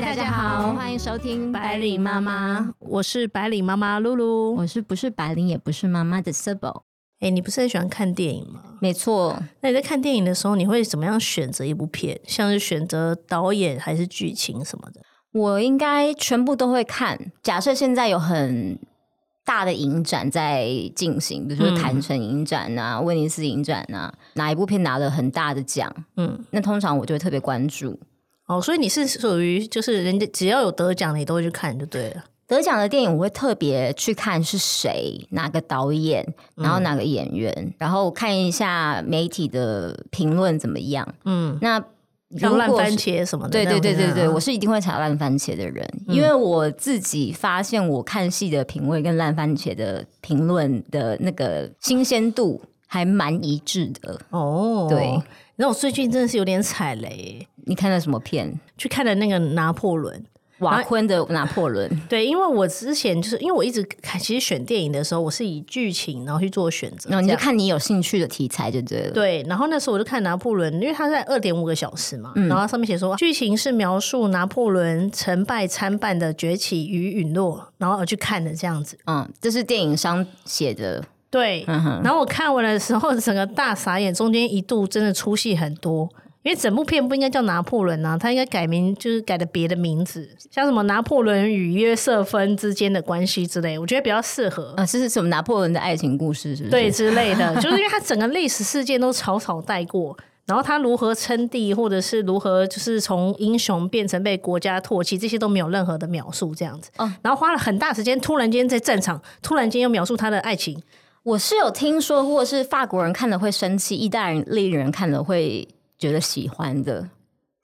大家好，欢迎收听百里妈妈，我是百里妈妈露露，我是不是百灵也不是妈妈的 s i b l 哎，你不是很喜欢看电影吗？没错，那你在看电影的时候，你会怎么样选择一部片？像是选择导演还是剧情什么的？我应该全部都会看。假设现在有很大的影展在进行，比如说坦城影展啊、威尼斯影展啊，哪一部片拿了很大的奖，嗯，那通常我就会特别关注。哦，所以你是属于就是人家只要有得奖，你都会去看就对了。得奖的电影我会特别去看是谁，哪个导演，然后哪个演员，然后看一下媒体的评论怎么样。嗯，那像烂番茄什么的，对对对对对，我是一定会查烂番茄的人，因为我自己发现我看戏的品味跟烂番茄的评论的那个新鲜度还蛮一致的。哦，对，那我最近真的是有点踩雷。你看了什么片？去看了那个拿破仑。瓦昆的拿破仑，对，因为我之前就是因为我一直看，其实选电影的时候，我是以剧情然后去做选择，然后你就看你有兴趣的题材就对了。对，然后那时候我就看拿破仑，因为他在二点五个小时嘛，然后上面写说剧情是描述拿破仑成败参半的崛起与陨落，然后我去看的这样子。嗯，这是电影商写的。对，然后我看完的时候，整个大傻眼，中间一度真的出戏很多。因为整部片不应该叫拿破仑啊，他应该改名，就是改的别的名字，像什么拿破仑与约瑟芬之间的关系之类，我觉得比较适合啊。这是什么拿破仑的爱情故事？是不是？对之类的，就是因为他整个历史事件都草草带过，然后他如何称帝，或者是如何就是从英雄变成被国家唾弃，这些都没有任何的描述，这样子。哦，然后花了很大时间，突然间在战场，突然间又描述他的爱情。我是有听说，过是法国人看了会生气，意大利人看了会。觉得喜欢的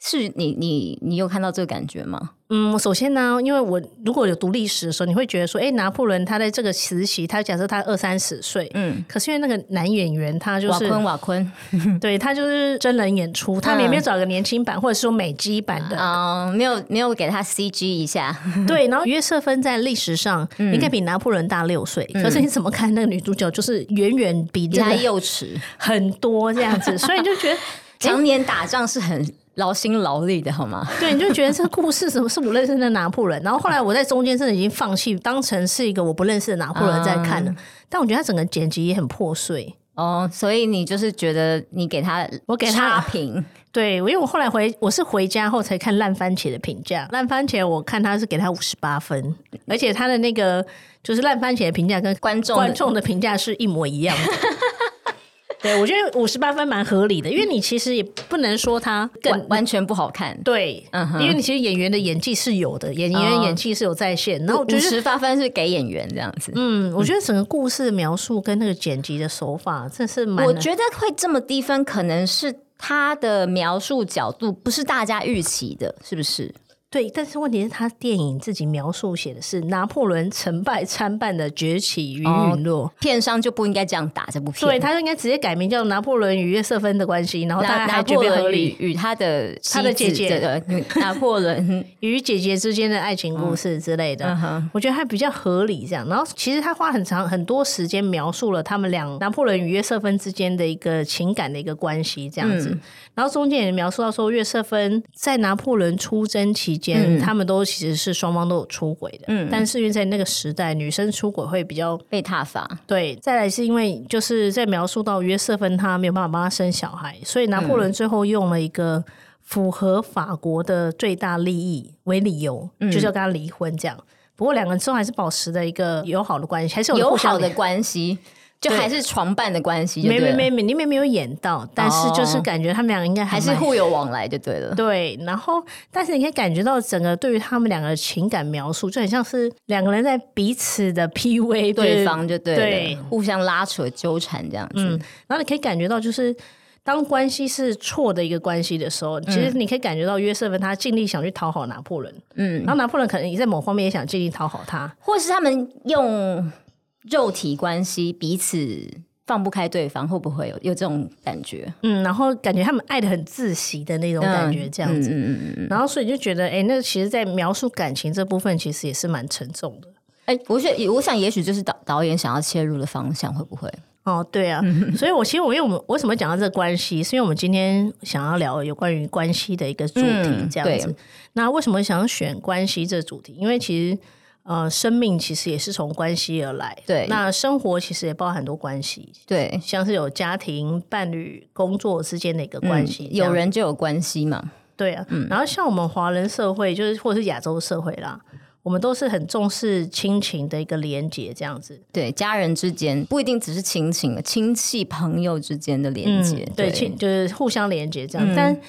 是你，你你有看到这个感觉吗？嗯，首先呢，因为我如果有读历史的时候，你会觉得说，哎，拿破仑他在这个时期，他假设他二三十岁，嗯，可是因为那个男演员他就是瓦昆，瓦昆，对他就是真人演出，他也没有找个年轻版或者说美肌版的哦，没有没有给他 CG 一下，对，然后约瑟芬在历史上应该比拿破仑大六岁，可是你怎么看那个女主角就是远远比他幼齿很多这样子，所以你就觉得。常年打仗是很劳心劳力的，好吗？对，你就觉得这个故事什么是我认识的拿破仑，然后后来我在中间真的已经放弃，当成是一个我不认识的拿破仑在看了。但我觉得他整个剪辑也很破碎哦，所以你就是觉得你给他，我给他评，对，因为我后来回我是回家后才看烂番茄的评价，烂番茄我看他是给他五十八分，而且他的那个就是烂番茄的评价跟观众观众的评价是一模一样的。对，我觉得五十八分蛮合理的，因为你其实也不能说他更完全不好看。对，嗯，因为你其实演员的演技是有的，演员演技是有在线。然后五十八分是给演员这样子。嗯，我觉得整个故事的描述跟那个剪辑的手法，这是蛮……我觉得会这么低分，可能是他的描述角度不是大家预期的，是不是？对，但是问题是，他电影自己描述写的是拿破仑成败 参半的崛起与陨落，片商就不应该这样打这部片，对，他就应该直接改名叫拿破仑与约瑟芬的关系，然后大家还觉得合理，与他的 他的姐姐 的拿破仑与姐姐之间的爱情故事之类的，我觉得还比较合理。这样，然后其实他花很长很多时间描述了他们两拿破仑与约瑟芬之间的一个情感的一个关系，这样子，然后中间也描述到说约瑟芬在拿破仑出征期。间他们都其实是双方都有出轨的，嗯，但是因为在那个时代，女生出轨会比较被挞伐。对，再来是因为就是在描述到约瑟芬她没有办法帮他生小孩，所以拿破仑最后用了一个符合法国的最大利益为理由，就是要跟他离婚这样。不过两个人之后还是保持了一个友好的关系，还是有友好的关系。就还是床伴的关系，没没没没，里面没有演到，但是就是感觉他们俩应该还是互有往来就对了。对，然后但是你可以感觉到整个对于他们两个的情感描述，就很像是两个人在彼此的 P V 对方，就对对，互相拉扯纠缠这样子。然后你可以感觉到，就是当关系是错的一个关系的时候，其实你可以感觉到约瑟芬他尽力想去讨好拿破仑，嗯，然后拿破仑可能也在某方面也想尽力讨好他，或是他们用。肉体关系彼此放不开对方，会不会有有这种感觉？嗯，然后感觉他们爱的很窒息的那种感觉，这样子。嗯嗯嗯然后所以就觉得，哎，那其实，在描述感情这部分，其实也是蛮沉重的。哎，我觉我想，也许就是导导演想要切入的方向，会不会？哦，对啊，所以我其实我因为我们为什么讲到这个关系，是因为我们今天想要聊有关于关系的一个主题，这样子。那为什么想选关系这主题？因为其实呃，生命其实也是从关系而来。对，那生活其实也包含很多关系。对，像是有家庭、伴侣、工作之间的一个关系，有人就有关系嘛。对啊，然后像我们华人社会，就是或者是亚洲社会啦。我们都是很重视亲情的一个连接，这样子。对，家人之间不一定只是亲情，亲戚朋友之间的连接，对，亲就是互相连接这样。但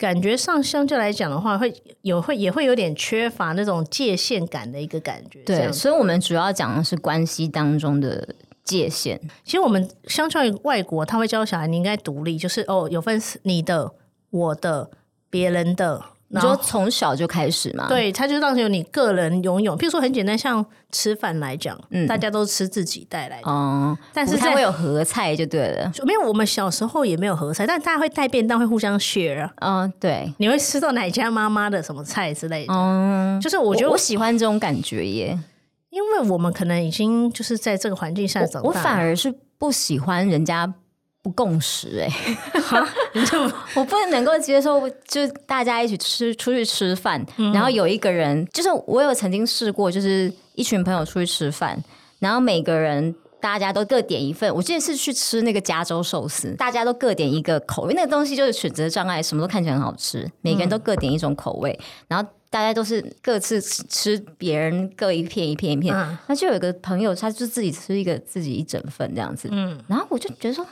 感觉上相较来讲的话，会有会也会有点缺乏那种界限感的一个感觉。对，所以我们主要讲的是关系当中的界限。其实我们相较于外国，他会教小孩你应该独立，就是哦，有份你的、我的、别人的。你说从小就开始嘛？对，他就让有你个人拥有。譬如说很简单，像吃饭来讲，嗯，大家都吃自己带来的，哦，但是会有合菜就对了。没有，我们小时候也没有合菜，但大家会带便当，会互相 share。嗯，对，你会吃到哪家妈妈的什么菜之类的。嗯，就是我觉得我喜欢这种感觉耶，因为我们可能已经就是在这个环境下长大，我反而是不喜欢人家。不共识哎，我不能够接受，就大家一起吃出去吃饭，然后有一个人，就是我有曾经试过，就是一群朋友出去吃饭，然后每个人大家都各点一份，我记得是去吃那个加州寿司，大家都各点一个口味，那个东西就是选择障碍，什么都看起来很好吃，每个人都各点一种口味，然后大家都是各自吃别人各一片一片一片，那就有个朋友，他就自己吃一个自己一整份这样子，嗯，然后我就觉得说。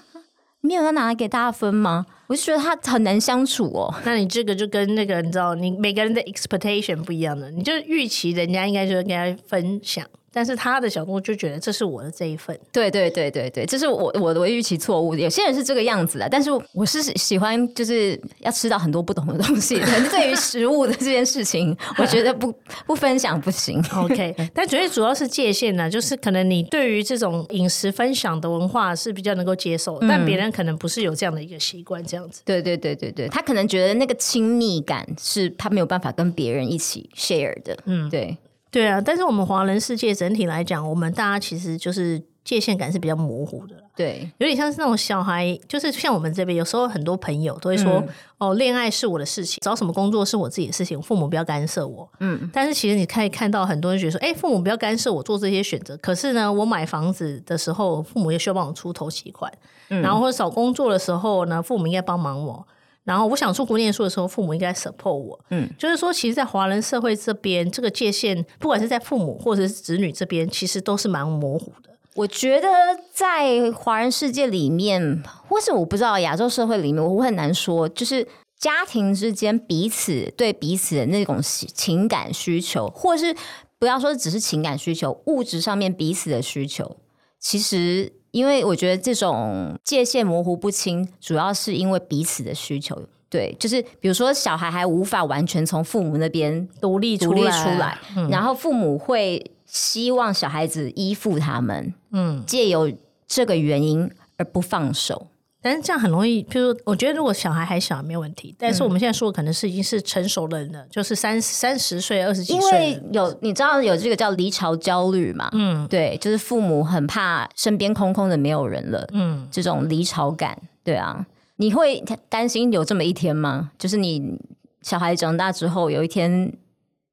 没有要拿来给大家分吗？我就觉得他很难相处哦。那你这个就跟那个你知道，你每个人的 expectation 不一样的，你就预期人家应该就会跟他分享。但是他的角度就觉得这是我的这一份，对对对对对，这是我我的预期错误。有些人是这个样子的，但是我是喜欢就是要吃到很多不同的东西。但是对于食物的这件事情，我觉得不 不分享不行。OK，但主要主要是界限呢，就是可能你对于这种饮食分享的文化是比较能够接受，但别人可能不是有这样的一个习惯，这样子。对对对对对，他可能觉得那个亲密感是他没有办法跟别人一起 share 的。嗯，对。对啊，但是我们华人世界整体来讲，我们大家其实就是界限感是比较模糊的。对，有点像是那种小孩，就是像我们这边，有时候很多朋友都会说：“哦，恋爱是我的事情，找什么工作是我自己的事情，父母不要干涉我。”嗯，但是其实你可以看到很多人觉得说：“哎，父母不要干涉我做这些选择。”可是呢，我买房子的时候，父母也需要帮我出头期款；然后或者找工作的时候呢，父母应该帮忙我。然后我想出国念书的时候，父母应该 support 我。嗯，就是说，其实，在华人社会这边，这个界限，不管是在父母或者是子女这边，其实都是蛮模糊的。我觉得在华人世界里面，或是我不知道亚洲社会里面，我很难说，就是家庭之间彼此对彼此的那种情感需求，或是不要说只是情感需求，物质上面彼此的需求，其实。因为我觉得这种界限模糊不清，主要是因为彼此的需求。对，就是比如说小孩还无法完全从父母那边独立独立出来，然后父母会希望小孩子依附他们，嗯，借由这个原因而不放手。但是这样很容易，譬如我觉得如果小孩还小没有问题，但是我们现在说的可能是已经是成熟的人了，就是三三十岁、二十几岁。因为有你知道有这个叫离巢焦虑嘛？嗯，对，就是父母很怕身边空空的没有人了，嗯，这种离巢感，对啊，你会担心有这么一天吗？就是你小孩长大之后，有一天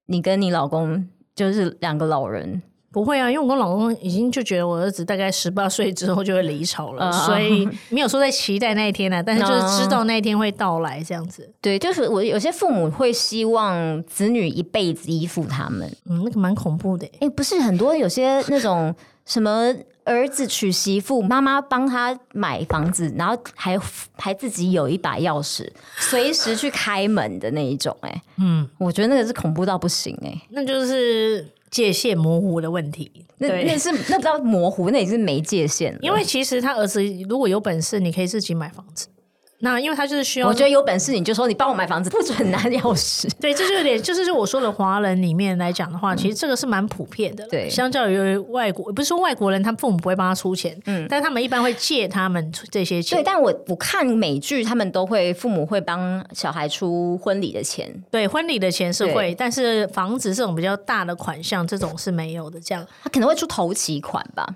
你跟你老公就是两个老人。不会啊，因为我跟老公已经就觉得我儿子大概十八岁之后就会离巢了，所以没有说在期待那一天呢，但是就是知道那一天会到来这样子。对，就是我有些父母会希望子女一辈子依附他们，嗯，那个蛮恐怖的。哎，不是很多有些那种什么儿子娶媳妇，妈妈帮他买房子，然后还还自己有一把钥匙，随时去开门的那一种。哎，嗯，我觉得那个是恐怖到不行。哎，那就是。界限模糊的问题，那那是那不叫模糊，那也是没界限。因为其实他儿子如果有本事，你可以自己买房子。那因为他就是需要，我觉得有本事你就说你帮我买房子，不准拿钥匙。对，这就有点，就是我说的华人里面来讲的话，其实这个是蛮普遍的。对，相较于外国，不是说外国人他父母不会帮他出钱，嗯，但他们一般会借他们这些钱。对，但我我看美剧，他们都会父母会帮小孩出婚礼的钱。对，婚礼的钱是会，但是房子这种比较大的款项，这种是没有的。这样，他可能会出头期款吧。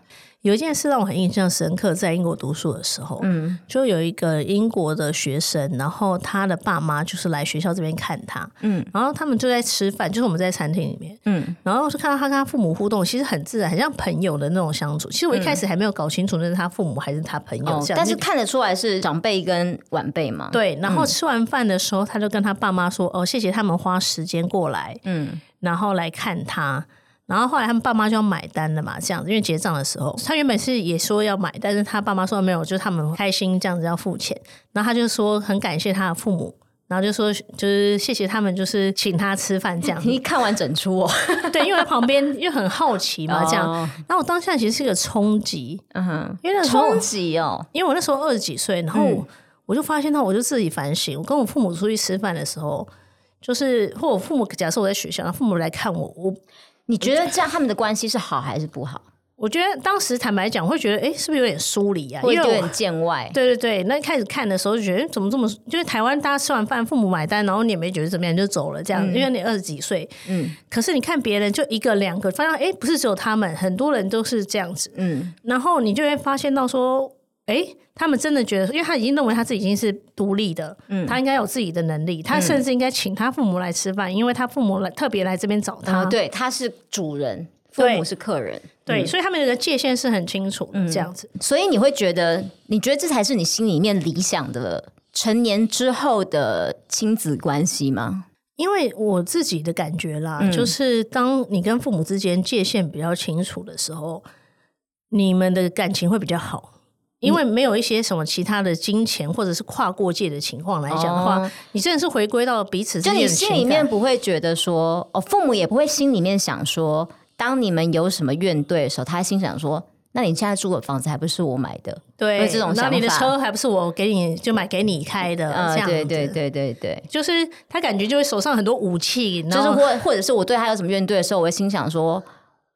有一件事让我很印象深刻，在英国读书的时候，嗯，就有一个英国的学生，然后他的爸妈就是来学校这边看他，嗯，然后他们就在吃饭，就是我们在餐厅里面，嗯，然后就看到他跟他父母互动，其实很自然，很像朋友的那种相处。其实我一开始还没有搞清楚那是他父母还是他朋友，这样，但是看得出来是长辈跟晚辈嘛。对，然后吃完饭的时候，他就跟他爸妈说：“哦，谢谢他们花时间过来，嗯，然后来看他。”然后后来他们爸妈就要买单了嘛，这样子，因为结账的时候，他原本是也说要买，但是他爸妈说没有，就是他们开心这样子要付钱。然后他就说很感谢他的父母，然后就说就是谢谢他们，就是请他吃饭这样。你看完整出哦，对，因为旁边 又很好奇嘛，这样。然后我当下其实是一个冲击，嗯哼，因为那时候冲击哦，因为我那时候二十几岁，然后我就发现到，我就自己反省，我跟我父母出去吃饭的时候，就是或我父母假设我在学校，父母来看我，我。你觉得这样他们的关系是好还是不好？我觉得当时坦白讲，会觉得哎，是不是有点疏离啊？会有点见外。对对对，那开始看的时候就觉得怎么这么，就是台湾大家吃完饭父母买单，然后你也没觉得怎么样就走了这样，因为你二十几岁。嗯。可是你看别人就一个两个，发现哎，不是只有他们，很多人都是这样子。嗯。然后你就会发现到说。哎，他们真的觉得，因为他已经认为他自己已经是独立的，嗯，他应该有自己的能力，他甚至应该请他父母来吃饭，因为他父母来特别来这边找他，对，他是主人，父母是客人，对，所以他们的界限是很清楚，这样子。所以你会觉得，你觉得这才是你心里面理想的成年之后的亲子关系吗？因为我自己的感觉啦，就是当你跟父母之间界限比较清楚的时候，你们的感情会比较好。因为没有一些什么其他的金钱或者是跨过界的情况来讲的话，你真的是回归到彼此。就你心里面不会觉得说，哦，父母也不会心里面想说，当你们有什么怨怼的时候，他心想说，那你现在住的房子还不是我买的？对，这种想法。你的车还不是我给你就买给你开的？这样对对对对对，就是他感觉就是手上很多武器，就是或或者是我对他有什么怨怼的时候，我会心想说，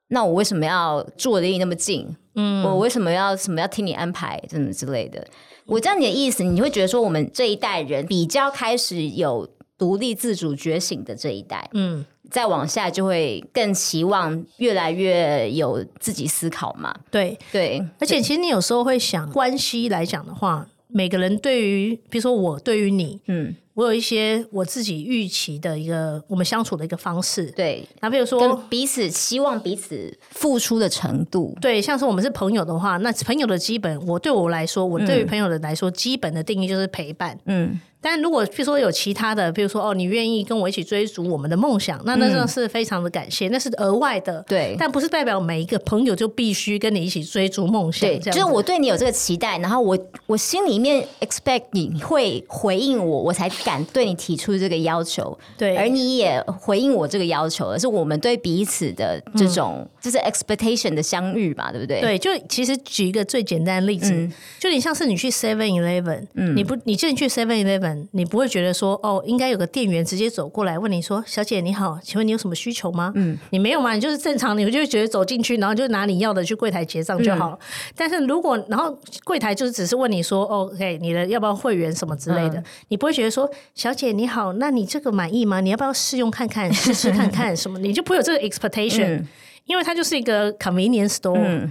那我为什么要住的离你那么近？嗯，我为什么要什么要听你安排，什么之类的？我知道你的意思，你会觉得说我们这一代人比较开始有独立自主觉醒的这一代，嗯，再往下就会更期望越来越有自己思考嘛？对对，而且其实你有时候会想，关系来讲的话，每个人对于，比如说我对于你，嗯。我有一些我自己预期的一个我们相处的一个方式，对。那比如说彼此希望彼此付出的程度，对。像是我们是朋友的话，那朋友的基本，我对我来说，我对于朋友的来说，基本的定义就是陪伴，嗯。但如果譬如说有其他的，比如说哦，你愿意跟我一起追逐我们的梦想，那那真的是非常的感谢，那是额外的，对。但不是代表每一个朋友就必须跟你一起追逐梦想，对。就是我对你有这个期待，然后我我心里面 expect 你会回应我，我才敢对你提出这个要求，对。而你也回应我这个要求，而是我们对彼此的这种就是 expectation 的相遇吧，对不对？对，就其实举一个最简单的例子，就你像是你去 Seven Eleven，嗯，你不你进去 Seven Eleven。你不会觉得说哦，应该有个店员直接走过来问你说：“小姐你好，请问你有什么需求吗？”嗯，你没有嘛？你就是正常，你就会觉得走进去，然后就拿你要的去柜台结账就好了。但是如果然后柜台就是只是问你说：“OK，你的要不要会员什么之类的？”你不会觉得说：“小姐你好，那你这个满意吗？你要不要试用看看，试试看看什么？”你就不会有这个 expectation，因为它就是一个 convenience store。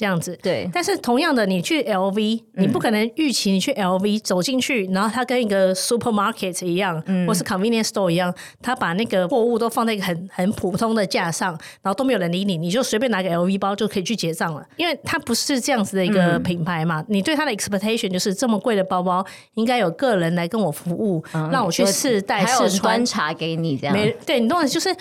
这样子，对。但是同样的，你去 LV，你不可能预期你去 LV 走进去，然后它跟一个 supermarket 一样，或是 convenience store 一样，它把那个货物都放在一个很很普通的架上，然后都没有人理你，你就随便拿个 LV 包就可以去结账了。因为它不是这样子的一个品牌嘛，你对它的 expectation 就是这么贵的包包应该有个人来跟我服务，让我去试戴试穿，观察给你这样。没对，你懂的就是。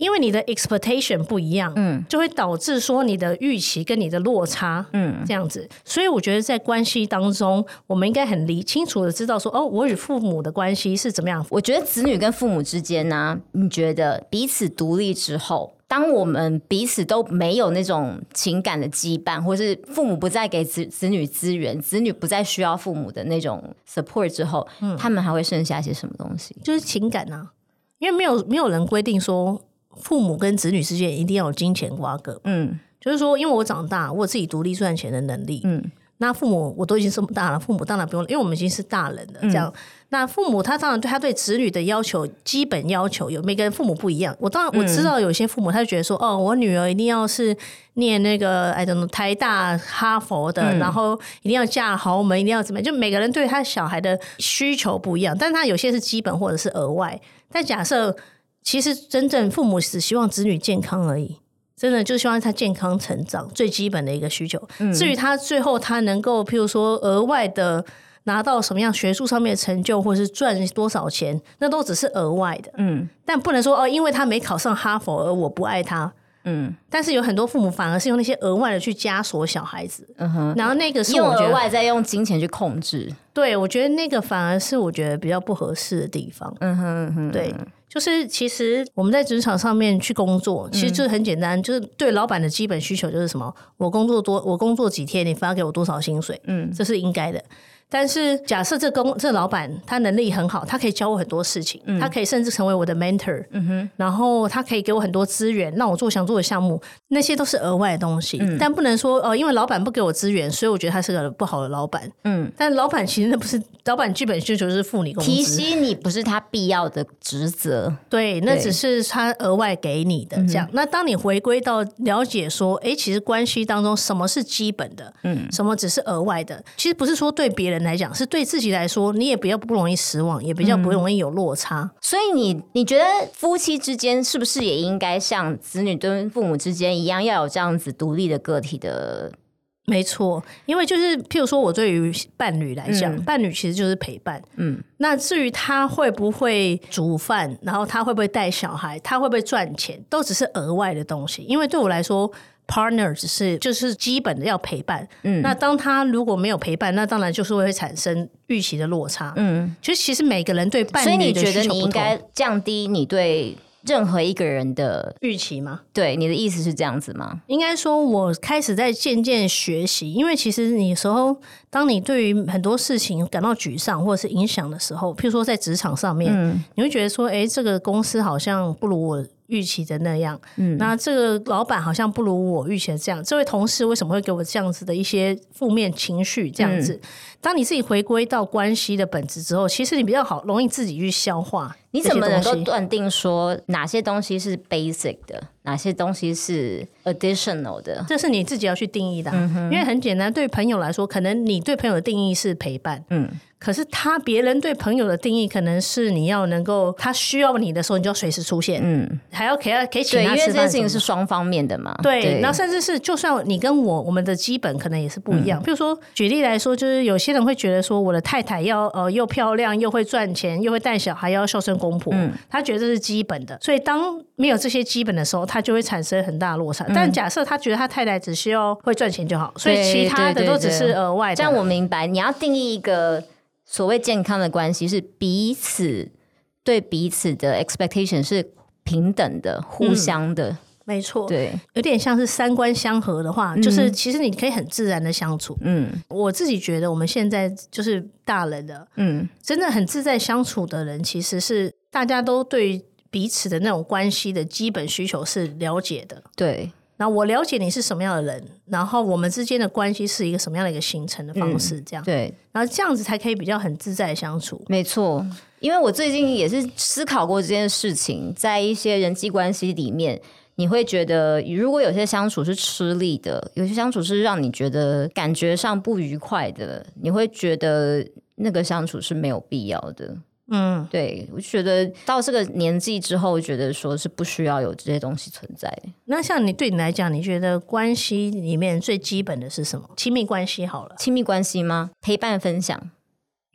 因为你的 expectation 不一样，嗯，就会导致说你的预期跟你的落差，嗯，这样子。所以我觉得在关系当中，我们应该很理清楚的知道说，哦，我与父母的关系是怎么样。我觉得子女跟父母之间呢，你觉得彼此独立之后，当我们彼此都没有那种情感的羁绊，或是父母不再给子子女资源，子女不再需要父母的那种 support 之后，嗯，他们还会剩下些什么东西？就是情感啊，因为没有没有人规定说。父母跟子女之间一定要有金钱瓜葛，嗯，就是说，因为我长大，我自己独立赚钱的能力，嗯，那父母我都已经这么大了，父母当然不用，因为我们已经是大人了。这样，那父母他当然对他对子女的要求，基本要求有每个人父母不一样。我当然我知道有些父母他就觉得说，哦，我女儿一定要是念那个哎，怎么台大、哈佛的，然后一定要嫁豪门，一定要怎么样？就每个人对他小孩的需求不一样，但他有些是基本或者是额外。但假设其实真正父母只希望子女健康而已。真的就希望他健康成长，最基本的一个需求。至于他最后他能够，譬如说额外的拿到什么样学术上面的成就，或者是赚多少钱，那都只是额外的。嗯，但不能说哦，因为他没考上哈佛而我不爱他。嗯，但是有很多父母反而是用那些额外的去枷锁小孩子。嗯哼，然后那个是用额外再用金钱去控制。对，我觉得那个反而是我觉得比较不合适的地方。嗯哼，对。就是其实我们在职场上面去工作，其实就是很简单，就是对老板的基本需求就是什么？我工作多，我工作几天，你发给我多少薪水？嗯，这是应该的。但是假设这公这老板他能力很好，他可以教我很多事情，他可以甚至成为我的 mentor，嗯哼，然后他可以给我很多资源，让我做想做的项目，那些都是额外的东西。但不能说哦，因为老板不给我资源，所以我觉得他是个不好的老板。嗯，但老板其实那不是老板基本需求是付你工资，提息你不是他必要的职责。对，那只是他额外给你的这样。那当你回归到了解说，哎，其实关系当中什么是基本的，嗯，什么只是额外的，其实不是说对别人。来讲是对自己来说，你也比较不容易失望，也比较不容易有落差。所以你你觉得夫妻之间是不是也应该像子女跟父母之间一样，要有这样子独立的个体的？没错，因为就是譬如说我对于伴侣来讲，伴侣其实就是陪伴。嗯，那至于他会不会煮饭，然后他会不会带小孩，他会不会赚钱，都只是额外的东西。因为对我来说。Partner 只是就是基本的要陪伴，嗯，那当他如果没有陪伴，那当然就是会产生预期的落差，嗯，就其实每个人对伴侣，所以你觉得你应该降低你对任何一个人的预期吗？对，你的意思是这样子吗？应该说，我开始在渐渐学习，因为其实你时候，当你对于很多事情感到沮丧或者是影响的时候，譬如说在职场上面，你会觉得说，哎，这个公司好像不如我。预期的那样，嗯，那这个老板好像不如我预期的这样。这位同事为什么会给我这样子的一些负面情绪？这样子，当你自己回归到关系的本质之后，其实你比较好，容易自己去消化。你怎么能够断定说哪些东西是 basic 的，哪些东西是 additional 的？这是你自己要去定义的。因为很简单，对朋友来说，可能你对朋友的定义是陪伴，嗯。可是他别人对朋友的定义可能是你要能够他需要你的时候你就要随时出现，嗯，还要给他可以请他吃饭。因为这件事情是双方面的嘛。对，然后甚至是就算你跟我我们的基本可能也是不一样。比如说举例来说，就是有些人会觉得说我的太太要呃又漂亮又会赚钱又会带小孩要孝顺公婆，嗯，他觉得这是基本的。所以当没有这些基本的时候，他就会产生很大落差。但假设他觉得他太太只需要会赚钱就好，所以其他的都只是额外。这样我明白，你要定义一个。所谓健康的关系是彼此对彼此的 expectation 是平等的、互相的，没错。对，有点像是三观相合的话，就是其实你可以很自然的相处。嗯，我自己觉得我们现在就是大人的，嗯，真的很自在相处的人，其实是大家都对彼此的那种关系的基本需求是了解的。对。那我了解你是什么样的人，然后我们之间的关系是一个什么样的一个形成的方式，这样对，然后这样子才可以比较很自在相处。没错，因为我最近也是思考过这件事情，在一些人际关系里面，你会觉得如果有些相处是吃力的，有些相处是让你觉得感觉上不愉快的，你会觉得那个相处是没有必要的。嗯，对，我觉得到这个年纪之后，觉得说是不需要有这些东西存在。那像你对你来讲，你觉得关系里面最基本的是什么？亲密关系好了，亲密关系吗？陪伴分享？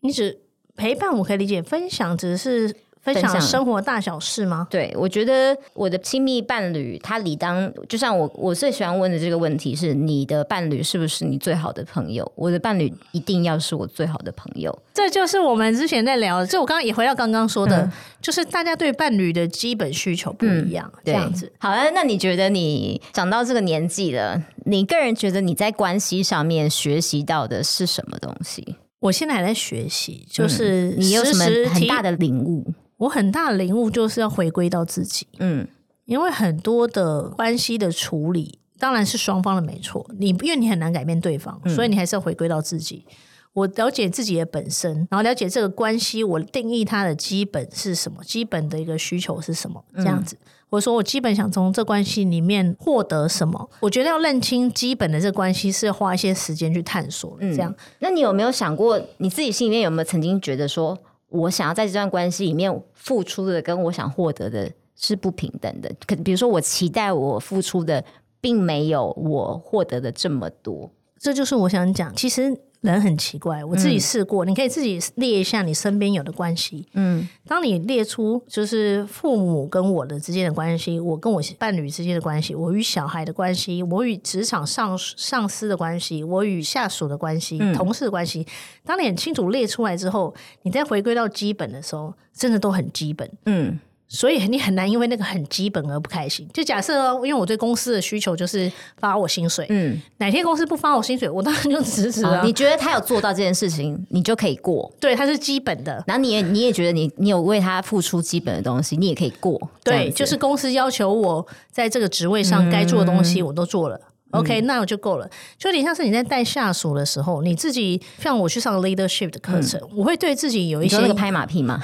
你只陪伴，我可以理解，分享只是。分享生活大小事吗？对，我觉得我的亲密伴侣，他理当就像我，我最喜欢问的这个问题是：你的伴侣是不是你最好的朋友？我的伴侣一定要是我最好的朋友。这就是我们之前在聊，就我刚刚也回到刚刚说的，就是大家对伴侣的基本需求不一样，这样子。好了，那你觉得你长到这个年纪了，你个人觉得你在关系上面学习到的是什么东西？我现在还在学习，就是你有什么很大的领悟？我很大的领悟就是要回归到自己，嗯，因为很多的关系的处理当然是双方的没错。你因为你很难改变对方，所以你还是要回归到自己。我了解自己的本身，然后了解这个关系，我定义它的基本是什么，基本的一个需求是什么，这样子。或者说我基本想从这关系里面获得什么？我觉得要认清基本的这关系是花一些时间去探索。这样，那你有没有想过，你自己心里面有没有曾经觉得说，我想要在这段关系里面付出的，跟我想获得的是不平等的？可比如说，我期待我付出的，并没有我获得的这么多。这就是我想讲，其实。人很奇怪，我自己试过，你可以自己列一下你身边有的关系。嗯，当你列出就是父母跟我的之间的关系，我跟我伴侣之间的关系，我与小孩的关系，我与职场上上司的关系，我与下属的关系，同事的关系，当你很清楚列出来之后，你再回归到基本的时候，真的都很基本。嗯。所以你很难因为那个很基本而不开心。就假设，因为我对公司的需求就是发我薪水，嗯，哪天公司不发我薪水，我当然就辞职了。你觉得他有做到这件事情，你就可以过。对，他是基本的。然后你也你也觉得你你有为他付出基本的东西，你也可以过。对，就是公司要求我在这个职位上该做的东西，我都做了。OK，那我就够了。就有点像是你在带下属的时候，你自己像我去上 leadership 的课程，我会对自己有一些那个拍马屁吗？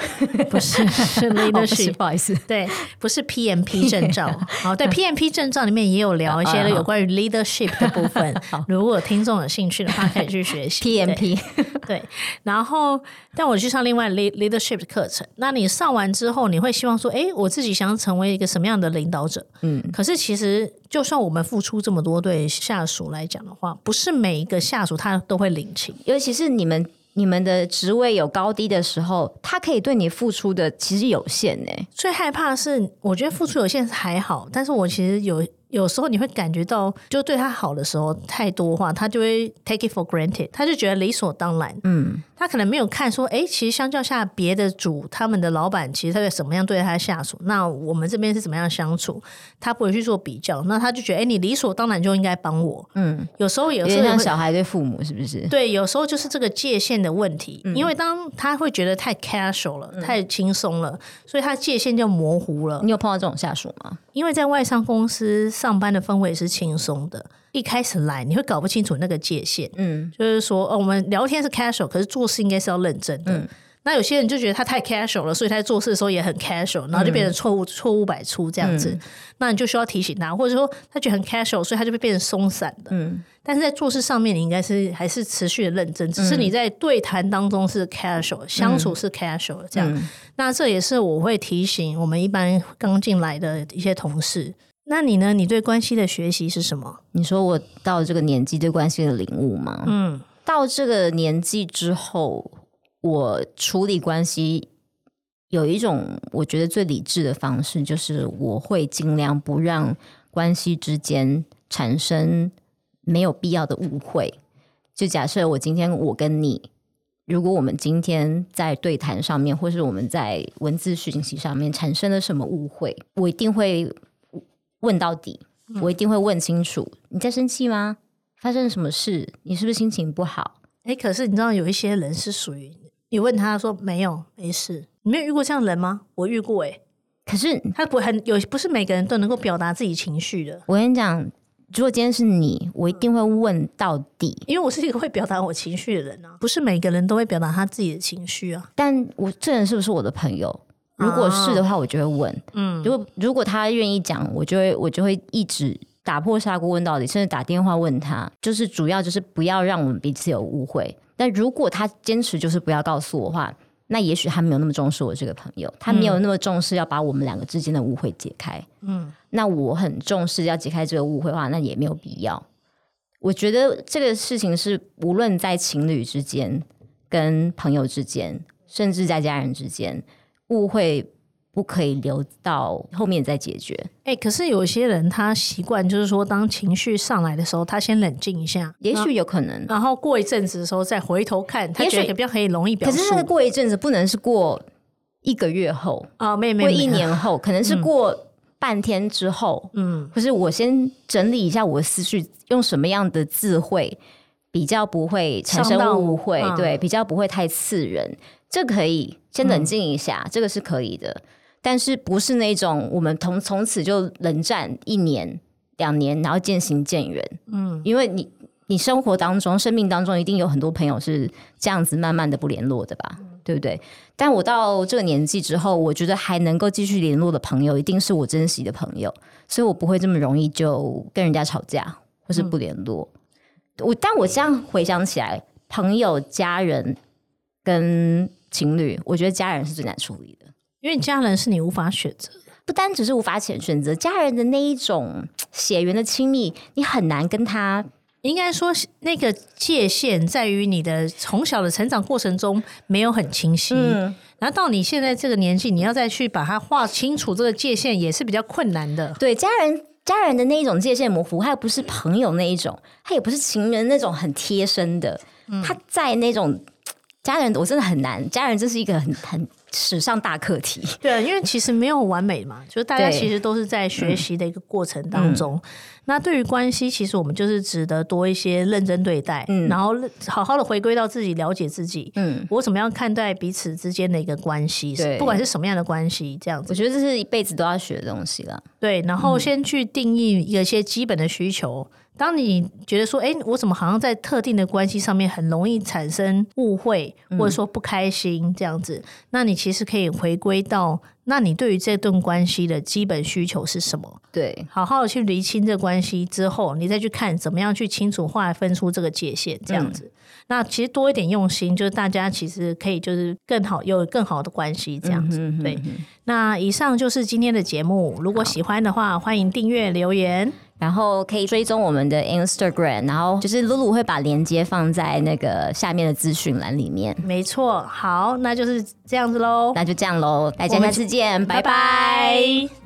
不是，是 leadership，不好意思，对，不是 PMP 证照。好，对 PMP 证照里面也有聊一些有关于 leadership 的部分。如果听众有兴趣的话，可以去学习 PMP。对，然后但我去上另外 leadership 的课程。那你上完之后，你会希望说，哎，我自己想成为一个什么样的领导者？嗯，可是其实就算我们付出这么多，对。下属来讲的话，不是每一个下属他都会领情，尤其是你们你们的职位有高低的时候，他可以对你付出的其实有限呢。最害怕是，我觉得付出有限还好，但是我其实有。有时候你会感觉到，就对他好的时候太多话，他就会 take it for granted，他就觉得理所当然。嗯，他可能没有看说，哎，其实相较下，别的主他们的老板其实他会怎么样对他下属，那我们这边是怎么样相处，他不会去做比较，那他就觉得，哎，你理所当然就应该帮我。嗯，有时候有时候像小孩对父母是不是？对，有时候就是这个界限的问题，因为当他会觉得太 casual 了，太轻松了，所以他界限就模糊了。你有碰到这种下属吗？因为在外商公司上班的氛围是轻松的，一开始来你会搞不清楚那个界限，嗯，就是说，哦，我们聊天是 casual，可是做事应该是要认真的。那有些人就觉得他太 casual 了，所以他在做事的时候也很 casual，然后就变成错误错误百出这样子。那你就需要提醒他，或者说他觉得很 casual，所以他就会变成松散的。嗯，但是在做事上面，你应该是还是持续的认真，只是你在对谈当中是 casual，相处是 casual 这样。那这也是我会提醒我们一般刚进来的一些同事。那你呢？你对关系的学习是什么？你说我到这个年纪对关系的领悟吗？嗯，到这个年纪之后。我处理关系有一种我觉得最理智的方式，就是我会尽量不让关系之间产生没有必要的误会。就假设我今天我跟你，如果我们今天在对谈上面，或是我们在文字讯息上面产生了什么误会，我一定会问到底，我一定会问清楚。你在生气吗？发生什么事？你是不是心情不好？哎，可是你知道有一些人是属于。你问他说没有没事，你没有遇过这样的人吗？我遇过哎，可是他不很有，不是每个人都能够表达自己情绪的。我跟你讲，如果今天是你，我一定会问到底，因为我是一个会表达我情绪的人啊。不是每个人都会表达他自己的情绪啊。但我这人是不是我的朋友？如果是的话，我就会问。嗯，如果如果他愿意讲，我就会我就会一直打破砂锅问到底，甚至打电话问他，就是主要就是不要让我们彼此有误会。但如果他坚持就是不要告诉我的话，那也许他没有那么重视我这个朋友，他没有那么重视要把我们两个之间的误会解开。嗯，那我很重视要解开这个误会的话，那也没有必要。我觉得这个事情是无论在情侣之间、跟朋友之间，甚至在家人之间，误会。不可以留到后面再解决。哎，可是有些人他习惯就是说，当情绪上来的时候，他先冷静一下，也许有可能，然后过一阵子的时候再回头看，他觉得比较可以容易表可是那个过一阵子不能是过一个月后啊，没没过一年后，可能是过半天之后。嗯，可是我先整理一下我的思绪，用什么样的智慧比较不会产生误会，对，比较不会太刺人，这可以先冷静一下，这个是可以的。但是不是那种我们从从此就冷战一年，两年，然后渐行渐远。嗯，因为你你生活当中、生命当中一定有很多朋友是这样子慢慢的不联络的吧，对不对？但我到这个年纪之后，我觉得还能够继续联络的朋友，一定是我珍惜的朋友，所以我不会这么容易就跟人家吵架或是不联络。我但我这样回想起来，朋友、家人跟情侣，我觉得家人是最难处理的，因为家人是你无法选择的，不单只是无法选选择，家人的那一种血缘的亲密，你很难跟他。应该说，那个界限在于你的从小的成长过程中没有很清晰，然后到你现在这个年纪，你要再去把它画清楚这个界限，也是比较困难的。对，家人家人的那一种界限模糊，他又不是朋友那一种，他也不是情人那种很贴身的，他在那种家人，我真的很难。家人这是一个很很。史上大课题，对，因为其实没有完美嘛，就是大家其实都是在学习的一个过程当中。那对于关系，其实我们就是值得多一些认真对待，嗯，然后好好的回归到自己，了解自己，嗯，我怎么样看待彼此之间的一个关系，对，不管是什么样的关系，这样子，我觉得这是一辈子都要学的东西了。对，然后先去定义一些基本的需求。当你觉得说，哎，我怎么好像在特定的关系上面很容易产生误会，或者说不开心这样子，那你其实可以回归到，那你对于这段关系的基本需求是什么？对，好好的去厘清这关系之后，你再去看怎么样去清楚划分出这个界限，这样子。那其实多一点用心，就是大家其实可以就是更好有更好的关系这样子。对，那以上就是今天的节目，如果喜欢的话，欢迎订阅留言。然后可以追踪我们的 Instagram，然后就是露露会把链接放在那个下面的资讯栏里面。没错，好，那就是这样子喽，那就这样喽，大家下次见，拜拜。